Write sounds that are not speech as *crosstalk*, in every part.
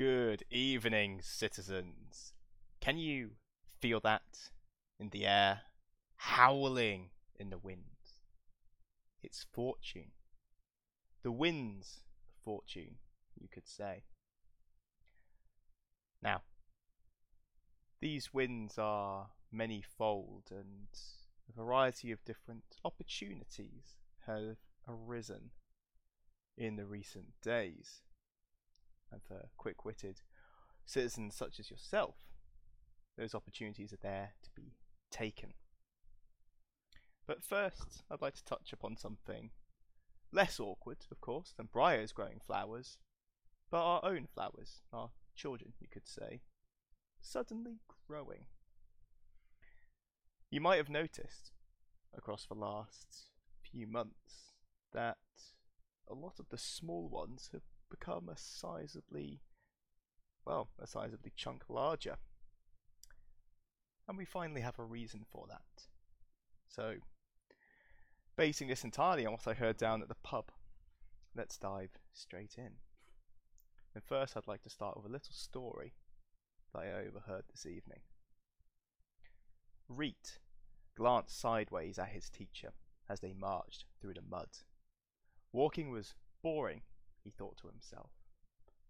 Good evening, citizens. Can you feel that in the air, howling in the winds? It's fortune. The wind's fortune, you could say. Now, these winds are many-fold and a variety of different opportunities have arisen in the recent days. And for uh, quick witted citizens such as yourself, those opportunities are there to be taken. But first, I'd like to touch upon something less awkward, of course, than briars growing flowers, but our own flowers, our children, you could say, suddenly growing. You might have noticed across the last few months that a lot of the small ones have become a sizably, well, a sizably chunk larger. And we finally have a reason for that. So, basing this entirely on what I heard down at the pub, let's dive straight in. And first, I'd like to start with a little story that I overheard this evening. Reet glanced sideways at his teacher as they marched through the mud. Walking was boring, he thought to himself.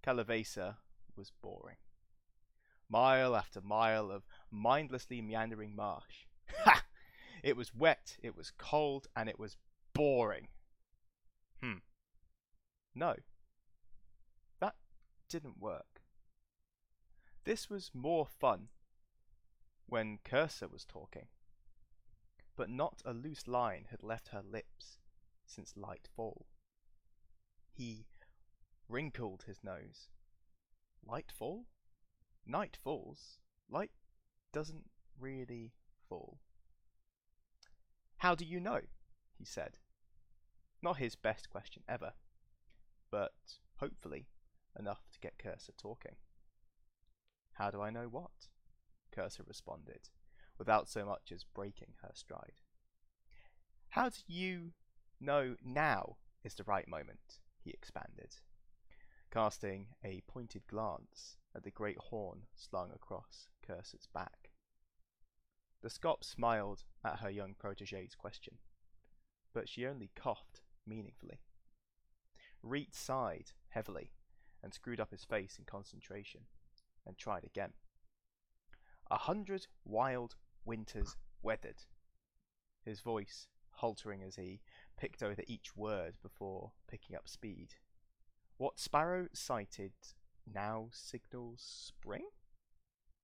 Kallavesa was boring. Mile after mile of mindlessly meandering marsh. *laughs* Ha! It was wet, it was cold, and it was boring. Hmm. No. That didn't work. This was more fun when Kyrsa was talking. But not a loose line had left her lips since Lightfall. He wrinkled his nose. Light fall? Night falls. Light doesn't really fall. How do you know? he said. Not his best question ever, but hopefully enough to get Kyrsa talking. How do I know what? Kyrsa responded, without so much as breaking her stride. How do you know now is the right moment? he expanded, casting a pointed glance at the great horn slung across Kyrsa's back. The Scop smiled at her young protege's question, but she only coughed meaningfully. Reet sighed heavily and screwed up his face in concentration, and tried again. A hundred wild winters weathered. His voice haltering as he picked over each word before picking up speed. What Sparrow sighted now signals spring?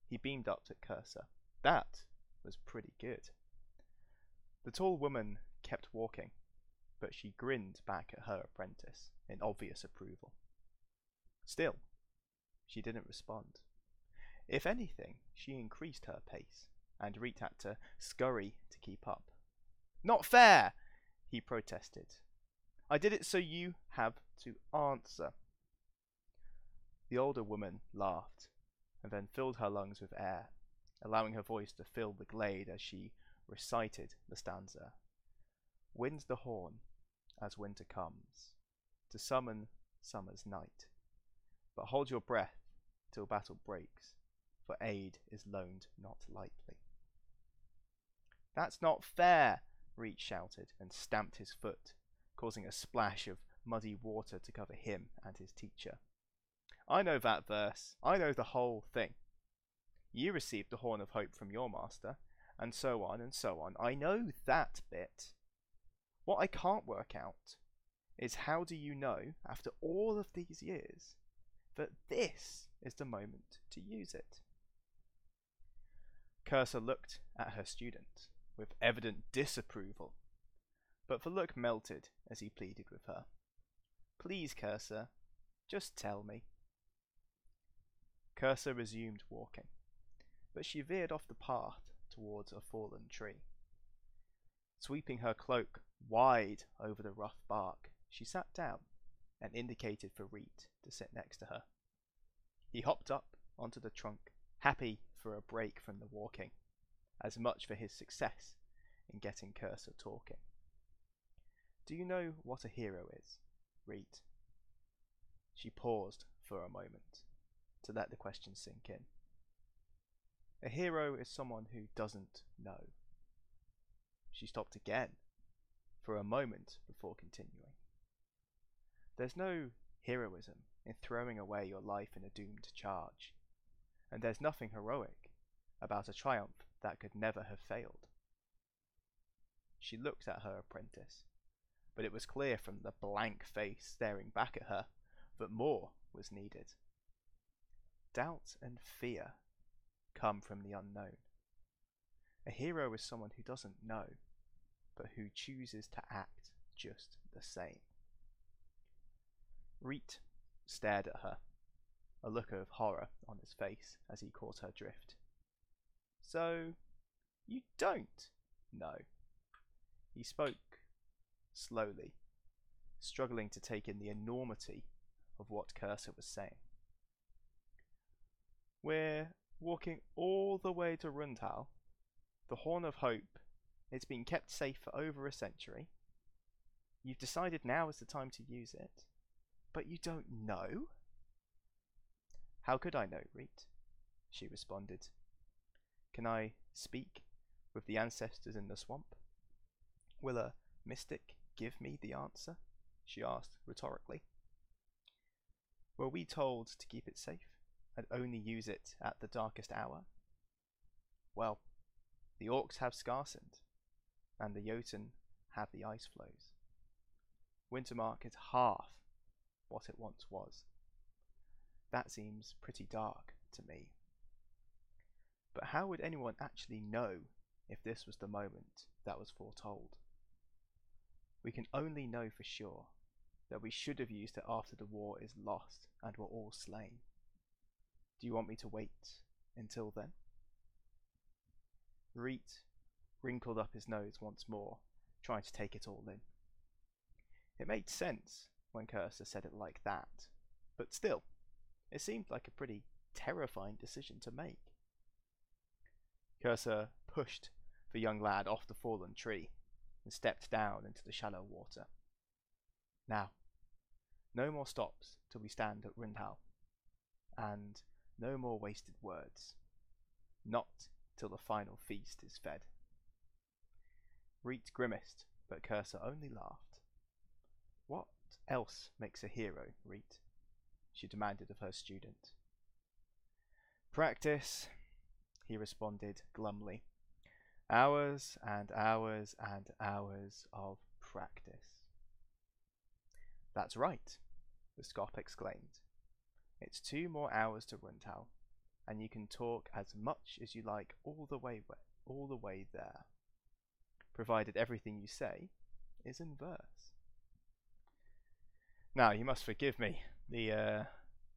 He beamed up at Kyrsa. That was pretty good. The tall woman kept walking, but she grinned back at her apprentice in obvious approval. Still, she didn't respond. If anything, she increased her pace, and Reet had to scurry to keep up. Not fair! he protested. I did it so you have to answer. The older woman laughed, and then filled her lungs with air, allowing her voice to fill the glade as she recited the stanza. Wind's the horn as winter comes, to summon summer's night. But hold your breath till battle breaks, for aid is loaned not lightly. That's not fair, Reet shouted and stamped his foot, causing a splash of muddy water to cover him and his teacher. I know that verse. I know the whole thing. You received the horn of hope from your master, and so on and so on. I know that bit. What I can't work out is how do you know, after all of these years, that this is the moment to use it? Kyrsa looked at her student with evident disapproval, but the look melted as he pleaded with her. Please, Kyrsa, just tell me. Kyrsa resumed walking, but she veered off the path towards a fallen tree. Sweeping her cloak wide over the rough bark, she sat down and indicated for Reet to sit next to her. He hopped up onto the trunk, happy for a break from the walking as much for his success in getting Kyrsa talking. Do you know what a hero is, Reet? She paused for a moment, to let the question sink in. A hero is someone who doesn't know. She stopped again, for a moment before continuing. There's no heroism in throwing away your life in a doomed charge, and there's nothing heroic about a triumph that could never have failed. She looked at her apprentice, but it was clear from the blank face staring back at her that more was needed. Doubt and fear come from the unknown. A hero is someone who doesn't know, but who chooses to act just the same. Reet stared at her, a look of horror on his face as he caught her drift. So, you don't know? He spoke slowly, struggling to take in the enormity of what Kyrsa was saying. We're walking all the way to Rundhal, the Horn of Hope. It's been kept safe for over a century. You've decided now is the time to use it, but you don't know? How could I know, Reet? She responded. Can I speak with the ancestors in the swamp? Will a mystic give me the answer? She asked rhetorically. Were we told to keep it safe and only use it at the darkest hour? Well, the orcs have Skarsind, and the Jotun have the ice flows. Wintermark is half what it once was. That seems pretty dark to me. But how would anyone actually know if this was the moment that was foretold? We can only know for sure that we should have used it after the war is lost and we're all slain. Do you want me to wait until then? Reet wrinkled up his nose once more, trying to take it all in. It made sense when Kyrsa said it like that, but still, it seemed like a pretty terrifying decision to make. Kyrsa pushed the young lad off the fallen tree and stepped down into the shallow water. Now, no more stops till we stand at Rundhal, and no more wasted words. Not till the final feast is fed. Reet grimaced, but Kyrsa only laughed. What else makes a hero, Reet? she demanded of her student. Practice, he responded glumly. Hours and hours and hours of practice. That's right, the Scop exclaimed. It's two more hours to Rundhal, and you can talk as much as you like all the way all the way there, provided everything you say is in verse. Now, you must forgive me. The uh,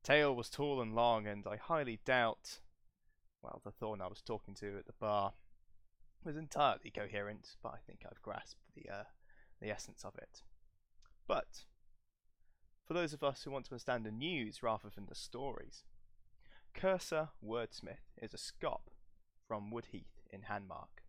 tale was tall and long, and I highly doubt, well, the Thorn I was talking to at the bar was entirely coherent, but I think I've grasped the uh, the essence of it. But for those of us who want to understand the news rather than the stories, Kyrsa Wordsmith is a scop from Woodheath in Hahnmark.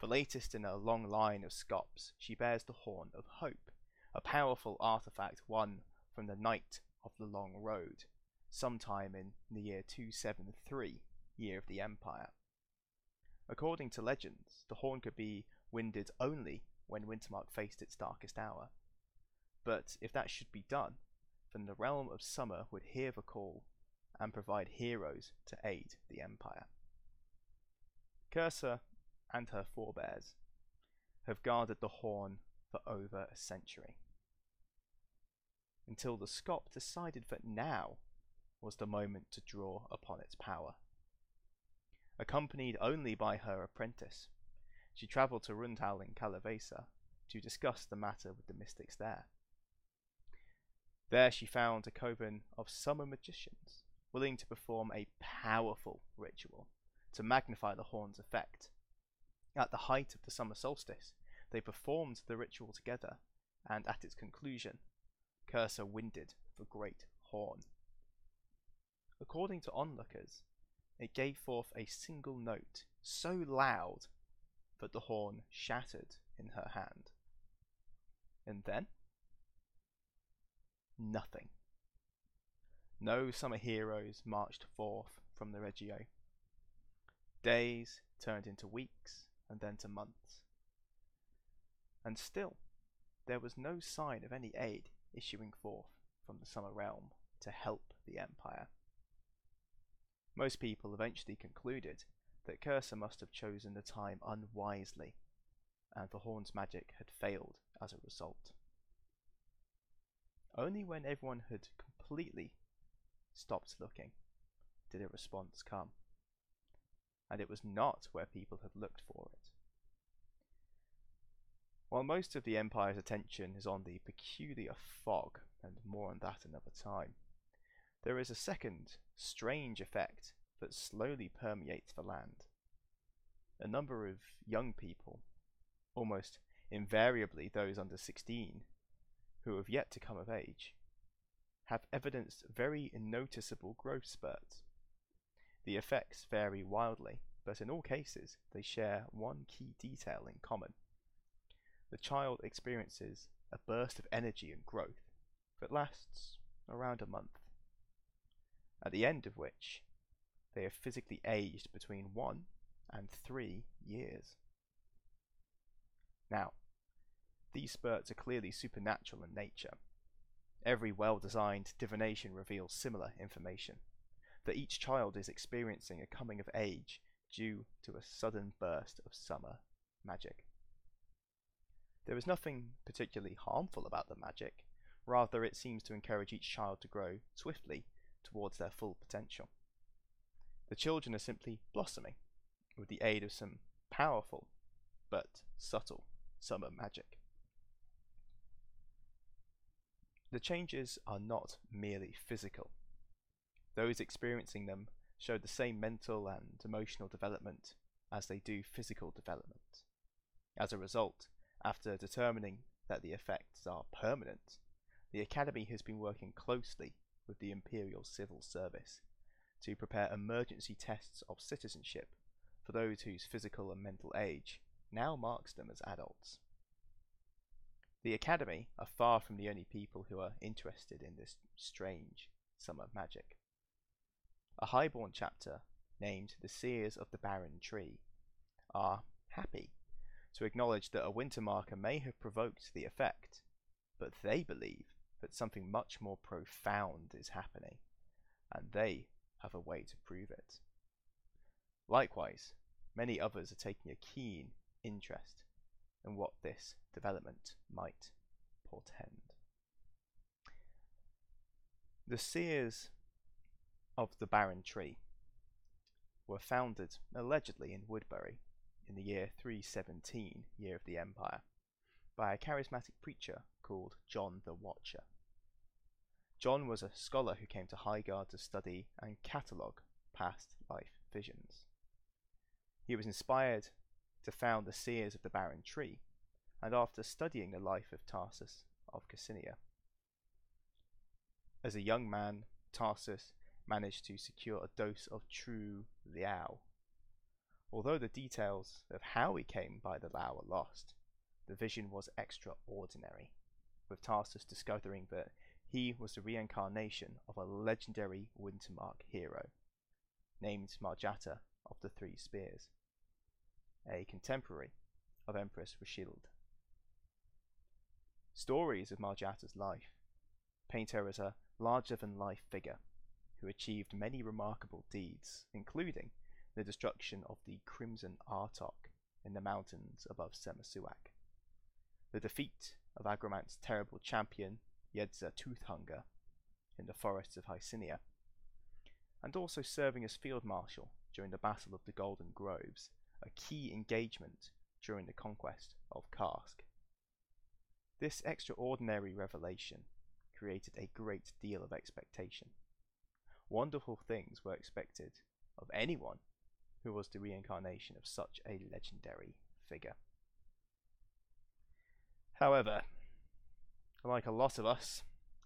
The latest in a long line of scops, she bears the Horn of Hope, a powerful artifact won from the Knight of the Long Road, sometime in the year 273, year of the Empire. According to legends, the horn could be winded only when Wintermark faced its darkest hour. But if that should be done, then the realm of summer would hear the call and provide heroes to aid the Empire. Kyrsa and her forebears have guarded the horn for over a century. Until the Scop decided that now was the moment to draw upon its power. Accompanied only by her apprentice, she travelled to Rundhal in Kallavesa to discuss the matter with the mystics there. There she found a coven of summer magicians willing to perform a powerful ritual to magnify the horn's effect. At the height of the summer solstice, they performed the ritual together, and at its conclusion, Kyrsa winded the great horn. According to onlookers, it gave forth a single note so loud that the horn shattered in her hand. And then? Nothing. no summer heroes marched forth from the Regio. Days turned into weeks and then to months. And still, there was no sign of any aid issuing forth from the summer realm to help the Empire. Most people eventually concluded that Kyrsa must have chosen the time unwisely, and the Horn's magic had failed as a result. Only when everyone had completely stopped looking did a response come, and it was not where people had looked for it. While most of the Empire's attention is on the peculiar fog, and more on that another time, there is a second, strange effect that slowly permeates the land. A number of young people, almost invariably those under 16, who have yet to come of age, have evidenced very noticeable growth spurts. The effects vary wildly, but in all cases they share one key detail in common. The child experiences a burst of energy and growth that lasts around a month, at the end of which they have physically aged between one and three years. Now, these spurts are clearly supernatural in nature. Every well designed divination reveals similar information that each child is experiencing a coming of age due to a sudden burst of summer magic. There is nothing particularly harmful about the magic, rather, it seems to encourage each child to grow swiftly towards their full potential. The children are simply blossoming with the aid of some powerful but subtle summer magic. The changes are not merely physical. Those experiencing them show the same mental and emotional development as they do physical development. As a result, after determining that the effects are permanent, the Academy has been working closely with the Imperial Civil Service to prepare emergency tests of citizenship for those whose physical and mental age now marks them as adults. The Academy are far from the only people who are interested in this strange summer magic. A highborn chapter, named the Seers of the Barren Tree, are happy to acknowledge that a winter marker may have provoked the effect, but they believe that something much more profound is happening, and they have a way to prove it. Likewise, many others are taking a keen interest in what this development might portend. The seers of the Barren Tree were founded allegedly in Woodbury in the year 317, year of the Empire, by a charismatic preacher called John the Watcher. John was a scholar who came to Highguard to study and catalogue past life visions. He was inspired to found the Seers of the Barren Tree, and after studying the life of Tarsus of Cassinia. As a young man, Tarsus managed to secure a dose of true Liao. Although the details of how he came by the Liao are lost, the vision was extraordinary, with Tarsus discovering that he was the reincarnation of a legendary Wintermark hero, named Marjatta of the Three Spears, a contemporary of Empress Rashild. Stories of Marjatta's life paint her as a larger than life figure who achieved many remarkable deeds, including the destruction of the Crimson Artok in the mountains above Sermersuaq, the defeat of Agramant's terrible champion Yedza Toothhunger in the forests of Hercynia, and also serving as field marshal during the Battle of the Golden Groves, a key engagement during the conquest of Karsk. This extraordinary revelation created a great deal of expectation. Wonderful things were expected of anyone who was the reincarnation of such a legendary figure. However, like a lot of us,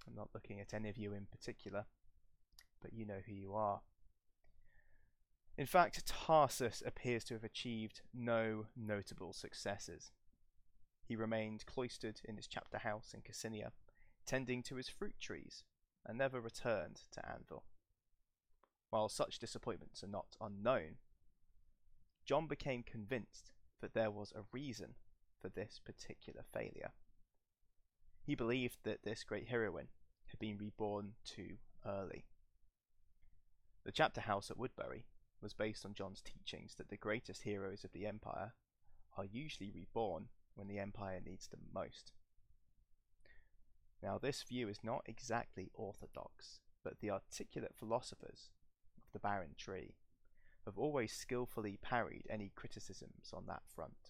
I'm not looking at any of you in particular, but you know who you are. In fact, Tarsus appears to have achieved no notable successes. He remained cloistered in his chapter house in Cassinia, tending to his fruit trees, and never returned to Anvil. While such disappointments are not unknown, John became convinced that there was a reason for this particular failure. He believed that this great heroine had been reborn too early. The chapter house at Woodbury was based on John's teachings that the greatest heroes of the Empire are usually reborn when the Empire needs them most. Now, this view is not exactly orthodox, but the articulate philosophers of the Barren Tree have always skillfully parried any criticisms on that front.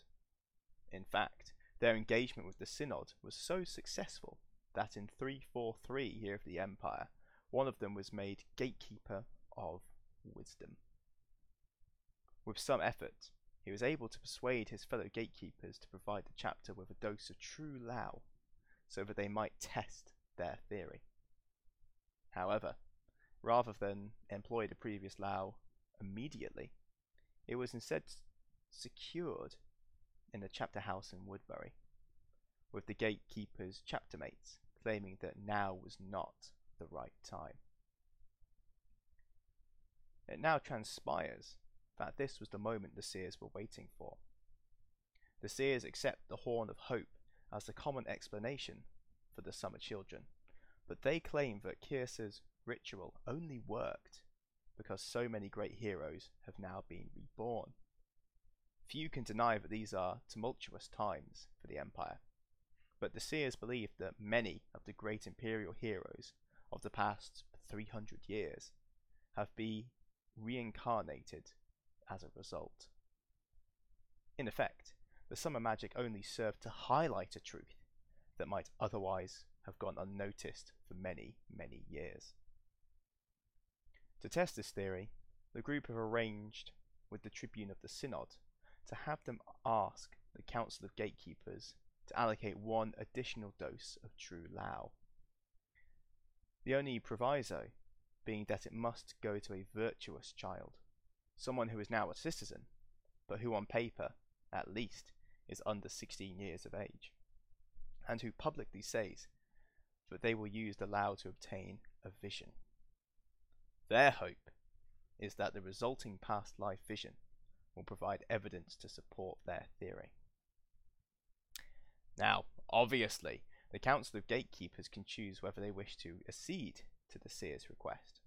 In fact, their engagement with the Synod was so successful that in 343 year of the Empire, one of them was made gatekeeper of wisdom. With some effort, he was able to persuade his fellow gatekeepers to provide the chapter with a dose of true Liao so that they might test their theory. However, rather than employ the previous Liao immediately, it was instead secured in the chapter house in Woodbury, with the gatekeepers' chapter mates claiming that now was not the right time. It now transpires that this was the moment the seers were waiting for. The seers accept the horn of hope as the common explanation for the summer children, but they claim that Kyrsa's ritual only worked because so many great heroes have now been reborn. Few can deny that these are tumultuous times for the Empire, but the seers believe that many of the great imperial heroes of the past 300 years have been reincarnated as a result. In effect, the summer magic only served to highlight a truth that might otherwise have gone unnoticed for many, many years. To test this theory, the group have arranged with the Tribune of the Synod to have them ask the Council of Gatekeepers to allocate one additional dose of true Liao. The only proviso being that it must go to a virtuous child, someone who is now a citizen, but who on paper, at least, is under 16 years of age, and who publicly says that they will use the Liao to obtain a vision. Their hope is that the resulting past life vision will provide evidence to support their theory. Now, obviously, the Council of Gatekeepers can choose whether they wish to accede to the seer's request.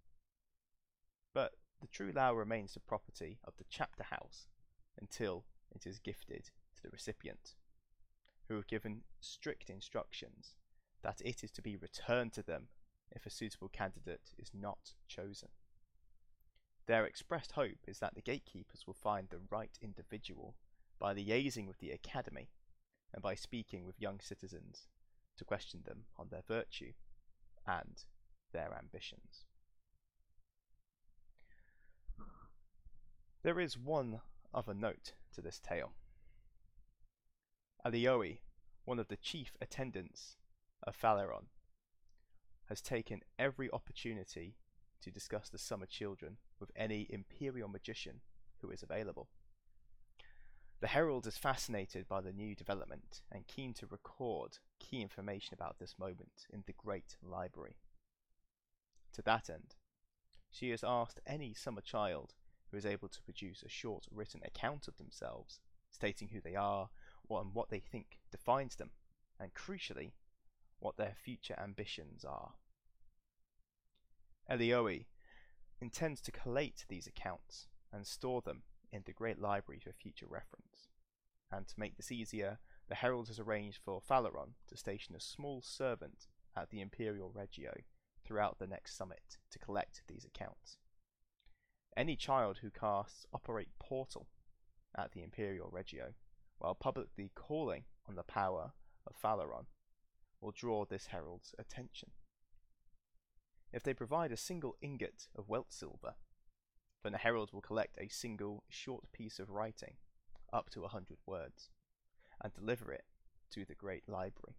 But the true Liao remains the property of the chapter house until it is gifted to the recipient, who have given strict instructions that it is to be returned to them if a suitable candidate is not chosen. Their expressed hope is that the gatekeepers will find the right individual by liaising with the academy and by speaking with young citizens to question them on their virtue and their ambitions. There is one other note to this tale. Alioi, one of the chief attendants of Phaleron, has taken every opportunity to discuss the summer children with any imperial magician who is available. The Herald is fascinated by the new development and keen to record key information about this moment in the Great Library. To that end, she has asked any summer child who is able to produce a short written account of themselves, stating who they are and what they think defines them, and crucially, what their future ambitions are. Elioi intends to collate these accounts and store them in the Great Library for future reference. And to make this easier, the Herald has arranged for Phaleron to station a small servant at the Imperial Regio throughout the next summit to collect these accounts. Any child who casts Operate Portal at the Imperial Regio while publicly calling on the power of Phaleron will draw this herald's attention. If they provide a single ingot of Welt silver, then the herald will collect a single short piece of writing, up to a hundred words, and deliver it to the great library.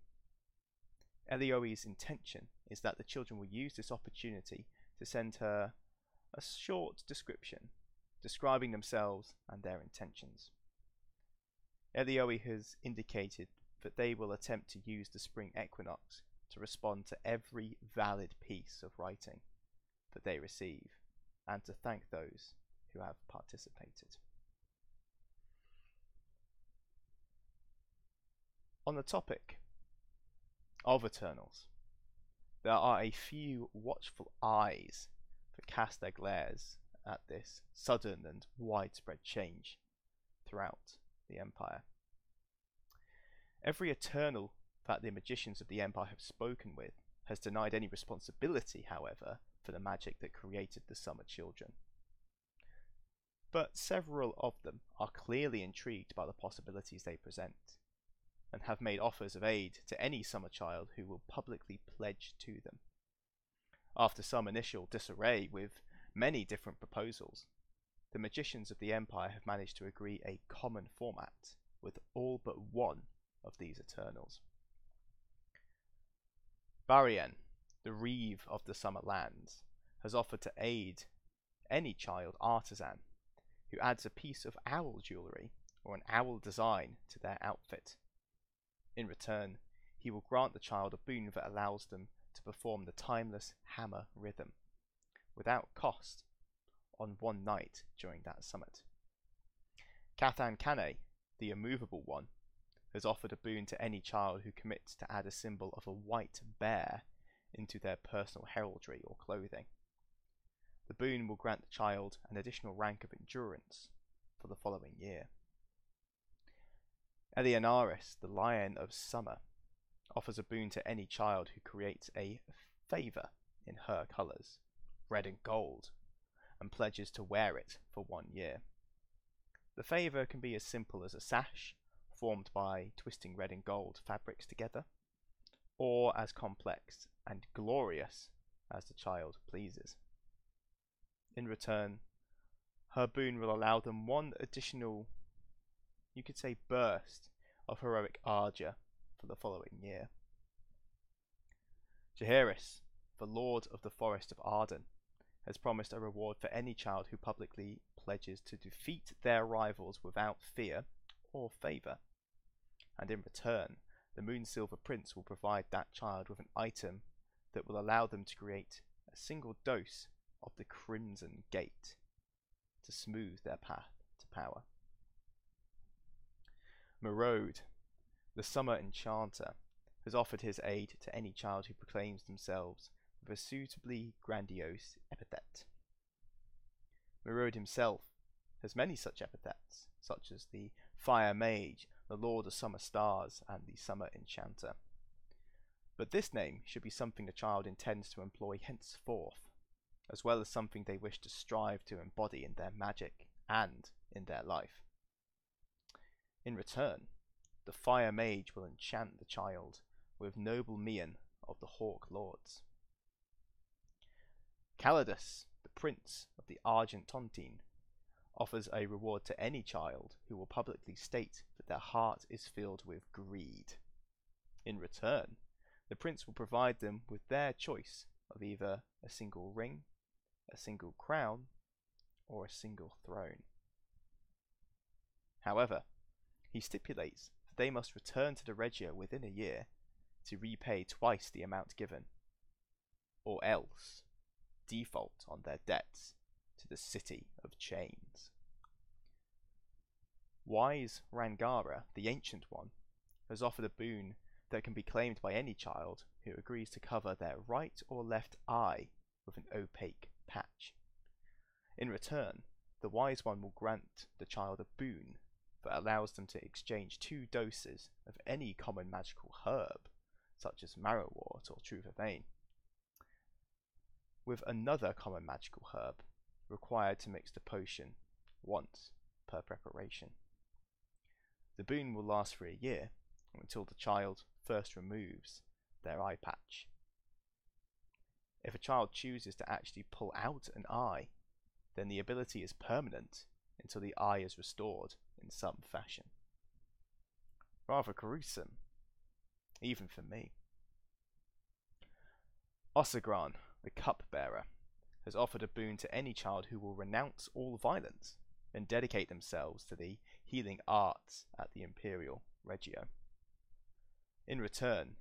Elioi's intention is that the children will use this opportunity to send her a short description describing themselves and their intentions. Elioi has indicated that they will attempt to use the spring equinox to respond to every valid piece of writing that they receive and to thank those who have participated. On the topic of Eternals, there are a few watchful eyes that cast their glares at this sudden and widespread change throughout the Empire. Every Eternal that the magicians of the Empire have spoken with has denied any responsibility, however, for the magic that created the Summer Children. But several of them are clearly intrigued by the possibilities they present, and have made offers of aid to any Summer Child who will publicly pledge to them. After some initial disarray with many different proposals, the magicians of the Empire have managed to agree a common format with all but one of these Eternals. Barien, the Reeve of the Summer Lands, has offered to aid any child artisan who adds a piece of owl jewellery or an owl design to their outfit. In return, he will grant the child a boon that allows them to perform the timeless hammer rhythm without cost on one night during that summit. Cathan Canae, the immovable one, has offered a boon to any child who commits to add a symbol of a white bear into their personal heraldry or clothing. The boon will grant the child an additional rank of endurance for the following year. Eleonaris, the Lion of Summer, offers a boon to any child who creates a favour in her colours, red and gold, and pledges to wear it for one year. The favour can be as simple as a sash, formed by twisting red and gold fabrics together, or as complex and glorious as the child pleases. In return, her boon will allow them one additional, you could say, burst of heroic ardour for the following year. Jaheris, the Lord of the Forest of Arden, has promised a reward for any child who publicly pledges to defeat their rivals without fear or favour. And in return, the Moon Silver Prince will provide that child with an item that will allow them to create a single dose of the Crimson Gate to smooth their path to power. Meraud, the Summer Enchanter, has offered his aid to any child who proclaims themselves with a suitably grandiose epithet. Meraud himself has many such epithets, such as the Fire Mage, the Lord of Summer Stars, and the Summer Enchanter. But this name should be something the child intends to employ henceforth, as well as something they wish to strive to embody in their magic and in their life. In return, the Fire Mage will enchant the child with noble mien of the Hawk Lords. Calidus, the Prince of the Argent Tontine, offers a reward to any child who will publicly state that their heart is filled with greed. In return, the prince will provide them with their choice of either a single ring, a single crown, or a single throne. However, he stipulates that they must return to the Regio within a year to repay twice the amount given, or else default on their debts to the City of Chains. Wise Rangara, the Ancient One, has offered a boon that can be claimed by any child who agrees to cover their right or left eye with an opaque patch. In return, the Wise One will grant the child a boon that allows them to exchange two doses of any common magical herb, such as marrowwort or true with another common magical herb required to mix the potion once per preparation. The boon will last for a year until the child first removes their eye patch. If a child chooses to actually pull out an eye, then the ability is permanent until the eye is restored in some fashion. Rather gruesome, even for me. Ossegrahn, the cupbearer, has offered a boon to any child who will renounce all violence and dedicate themselves to the healing arts at the Imperial Regio. In return,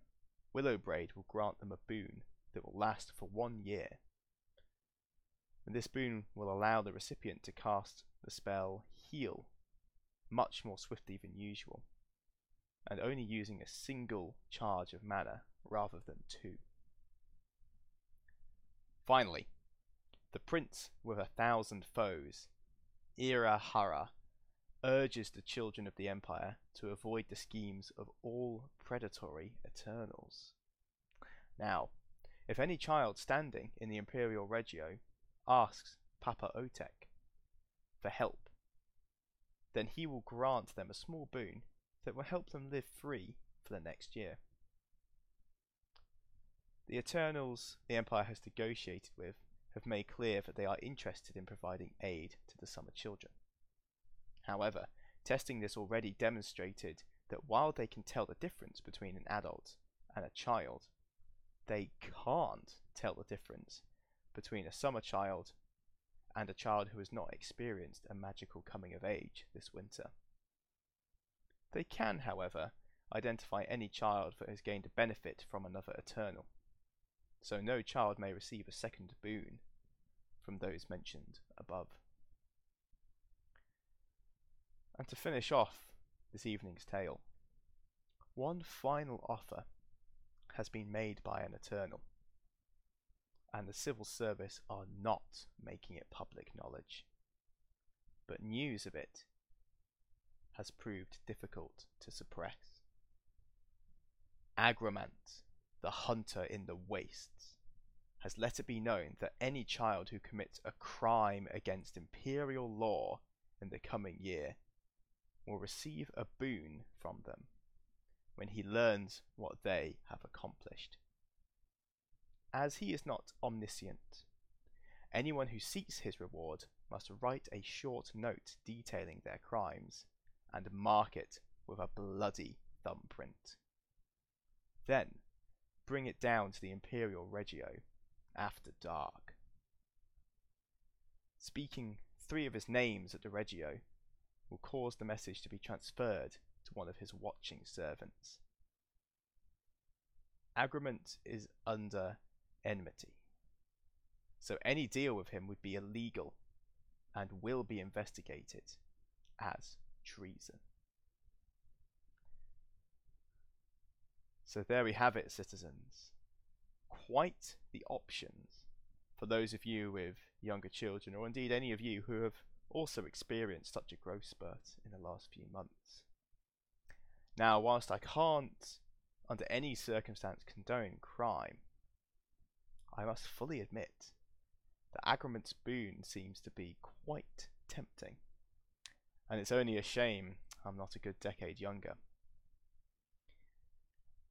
Willowbraid will grant them a boon that will last for one year. And this boon will allow the recipient to cast the spell Heal much more swiftly than usual, and only using a single charge of mana rather than two. Finally, the prince with a thousand foes, Irahara, urges the children of the Empire to avoid the schemes of all predatory Eternals. Now, if any child standing in the Imperial Regio asks Papa Otek for help, then he will grant them a small boon that will help them live free for the next year. The Eternals the Empire has negotiated with have made clear that they are interested in providing aid to the Summer Children. However, testing this already demonstrated that while they can tell the difference between an adult and a child, they can't tell the difference between a summer child and a child who has not experienced a magical coming of age this winter. They can, however, identify any child that has gained a benefit from another Eternal, so no child may receive a second boon from those mentioned above. And to finish off this evening's tale, one final offer has been made by an Eternal, and the civil service are not making it public knowledge. But news of it has proved difficult to suppress. Agramant, the hunter in the wastes, has let it be known that any child who commits a crime against imperial law in the coming year will receive a boon from them when he learns what they have accomplished. As he is not omniscient, anyone who seeks his reward must write a short note detailing their crimes and mark it with a bloody thumbprint. Then bring it down to the Imperial Regio after dark. Speaking three of his names at the Regio will cause the message to be transferred to one of his watching servants. Agramant is under enmity, so any deal with him would be illegal and will be investigated as treason. So there we have it, citizens. Quite the options for those of you with younger children, or indeed any of you who have also experienced such a growth spurt in the last few months. Now, whilst I can't, under any circumstance, condone crime, I must fully admit that Agramant's boon seems to be quite tempting. And it's only a shame I'm not a good decade younger.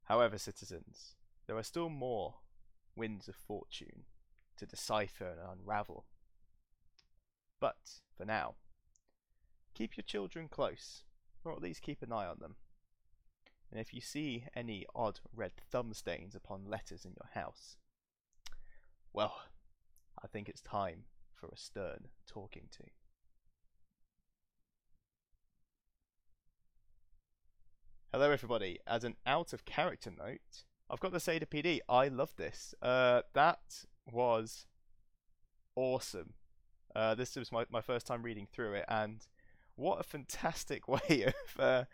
However, citizens, there are still more winds of fortune to decipher and unravel. But, for now, keep your children close, or at least keep an eye on them. And if you see any odd red thumb stains upon letters in your house, well, I think it's time for a stern talking to. Hello, everybody. As an out of character note, I've got to say to PD, I love this. Uh, that was awesome. Uh, this was my, my first time reading through it, and what a fantastic *laughs* way of, uh,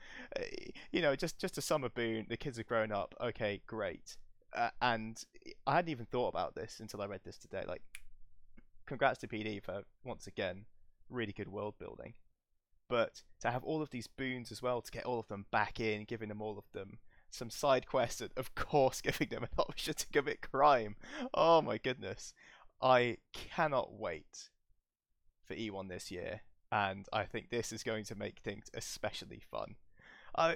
you know, just just a summer boon. The kids have grown up. Okay, great. Uh, and I hadn't even thought about this until I read this today. Like, congrats to PD for once again really good world building but to have all of these boons as well to get all of them back in, giving them all of them some side quests, and of course *laughs* giving them an option to commit crime. Oh my goodness, I cannot wait for E1 this year, and I think this is going to make things especially fun. I,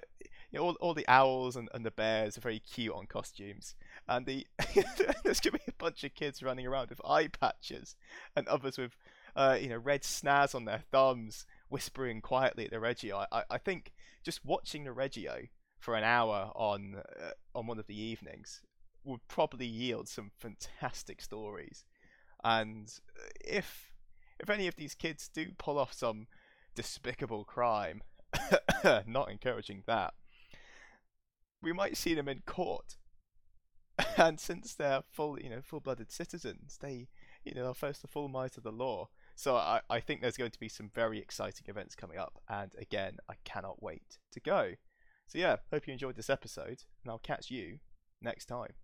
you know, all, all the owls and, and the bears are very cute on costumes, and the *laughs* there's gonna be a bunch of kids running around with eye patches, and others with, uh, you know, red snaz on their thumbs, whispering quietly at the Regio. I, I think just watching the Regio for an hour on uh, on one of the evenings would probably yield some fantastic stories. And if if any of these kids do pull off some despicable crime, *coughs* not encouraging that, we might see them in court *laughs* and since they're full, you know, full-blooded citizens, they, you know, are first the full might of the law. So I, I think there's going to be some very exciting events coming up, and again, I cannot wait to go. So yeah, hope you enjoyed this episode, and I'll catch you next time.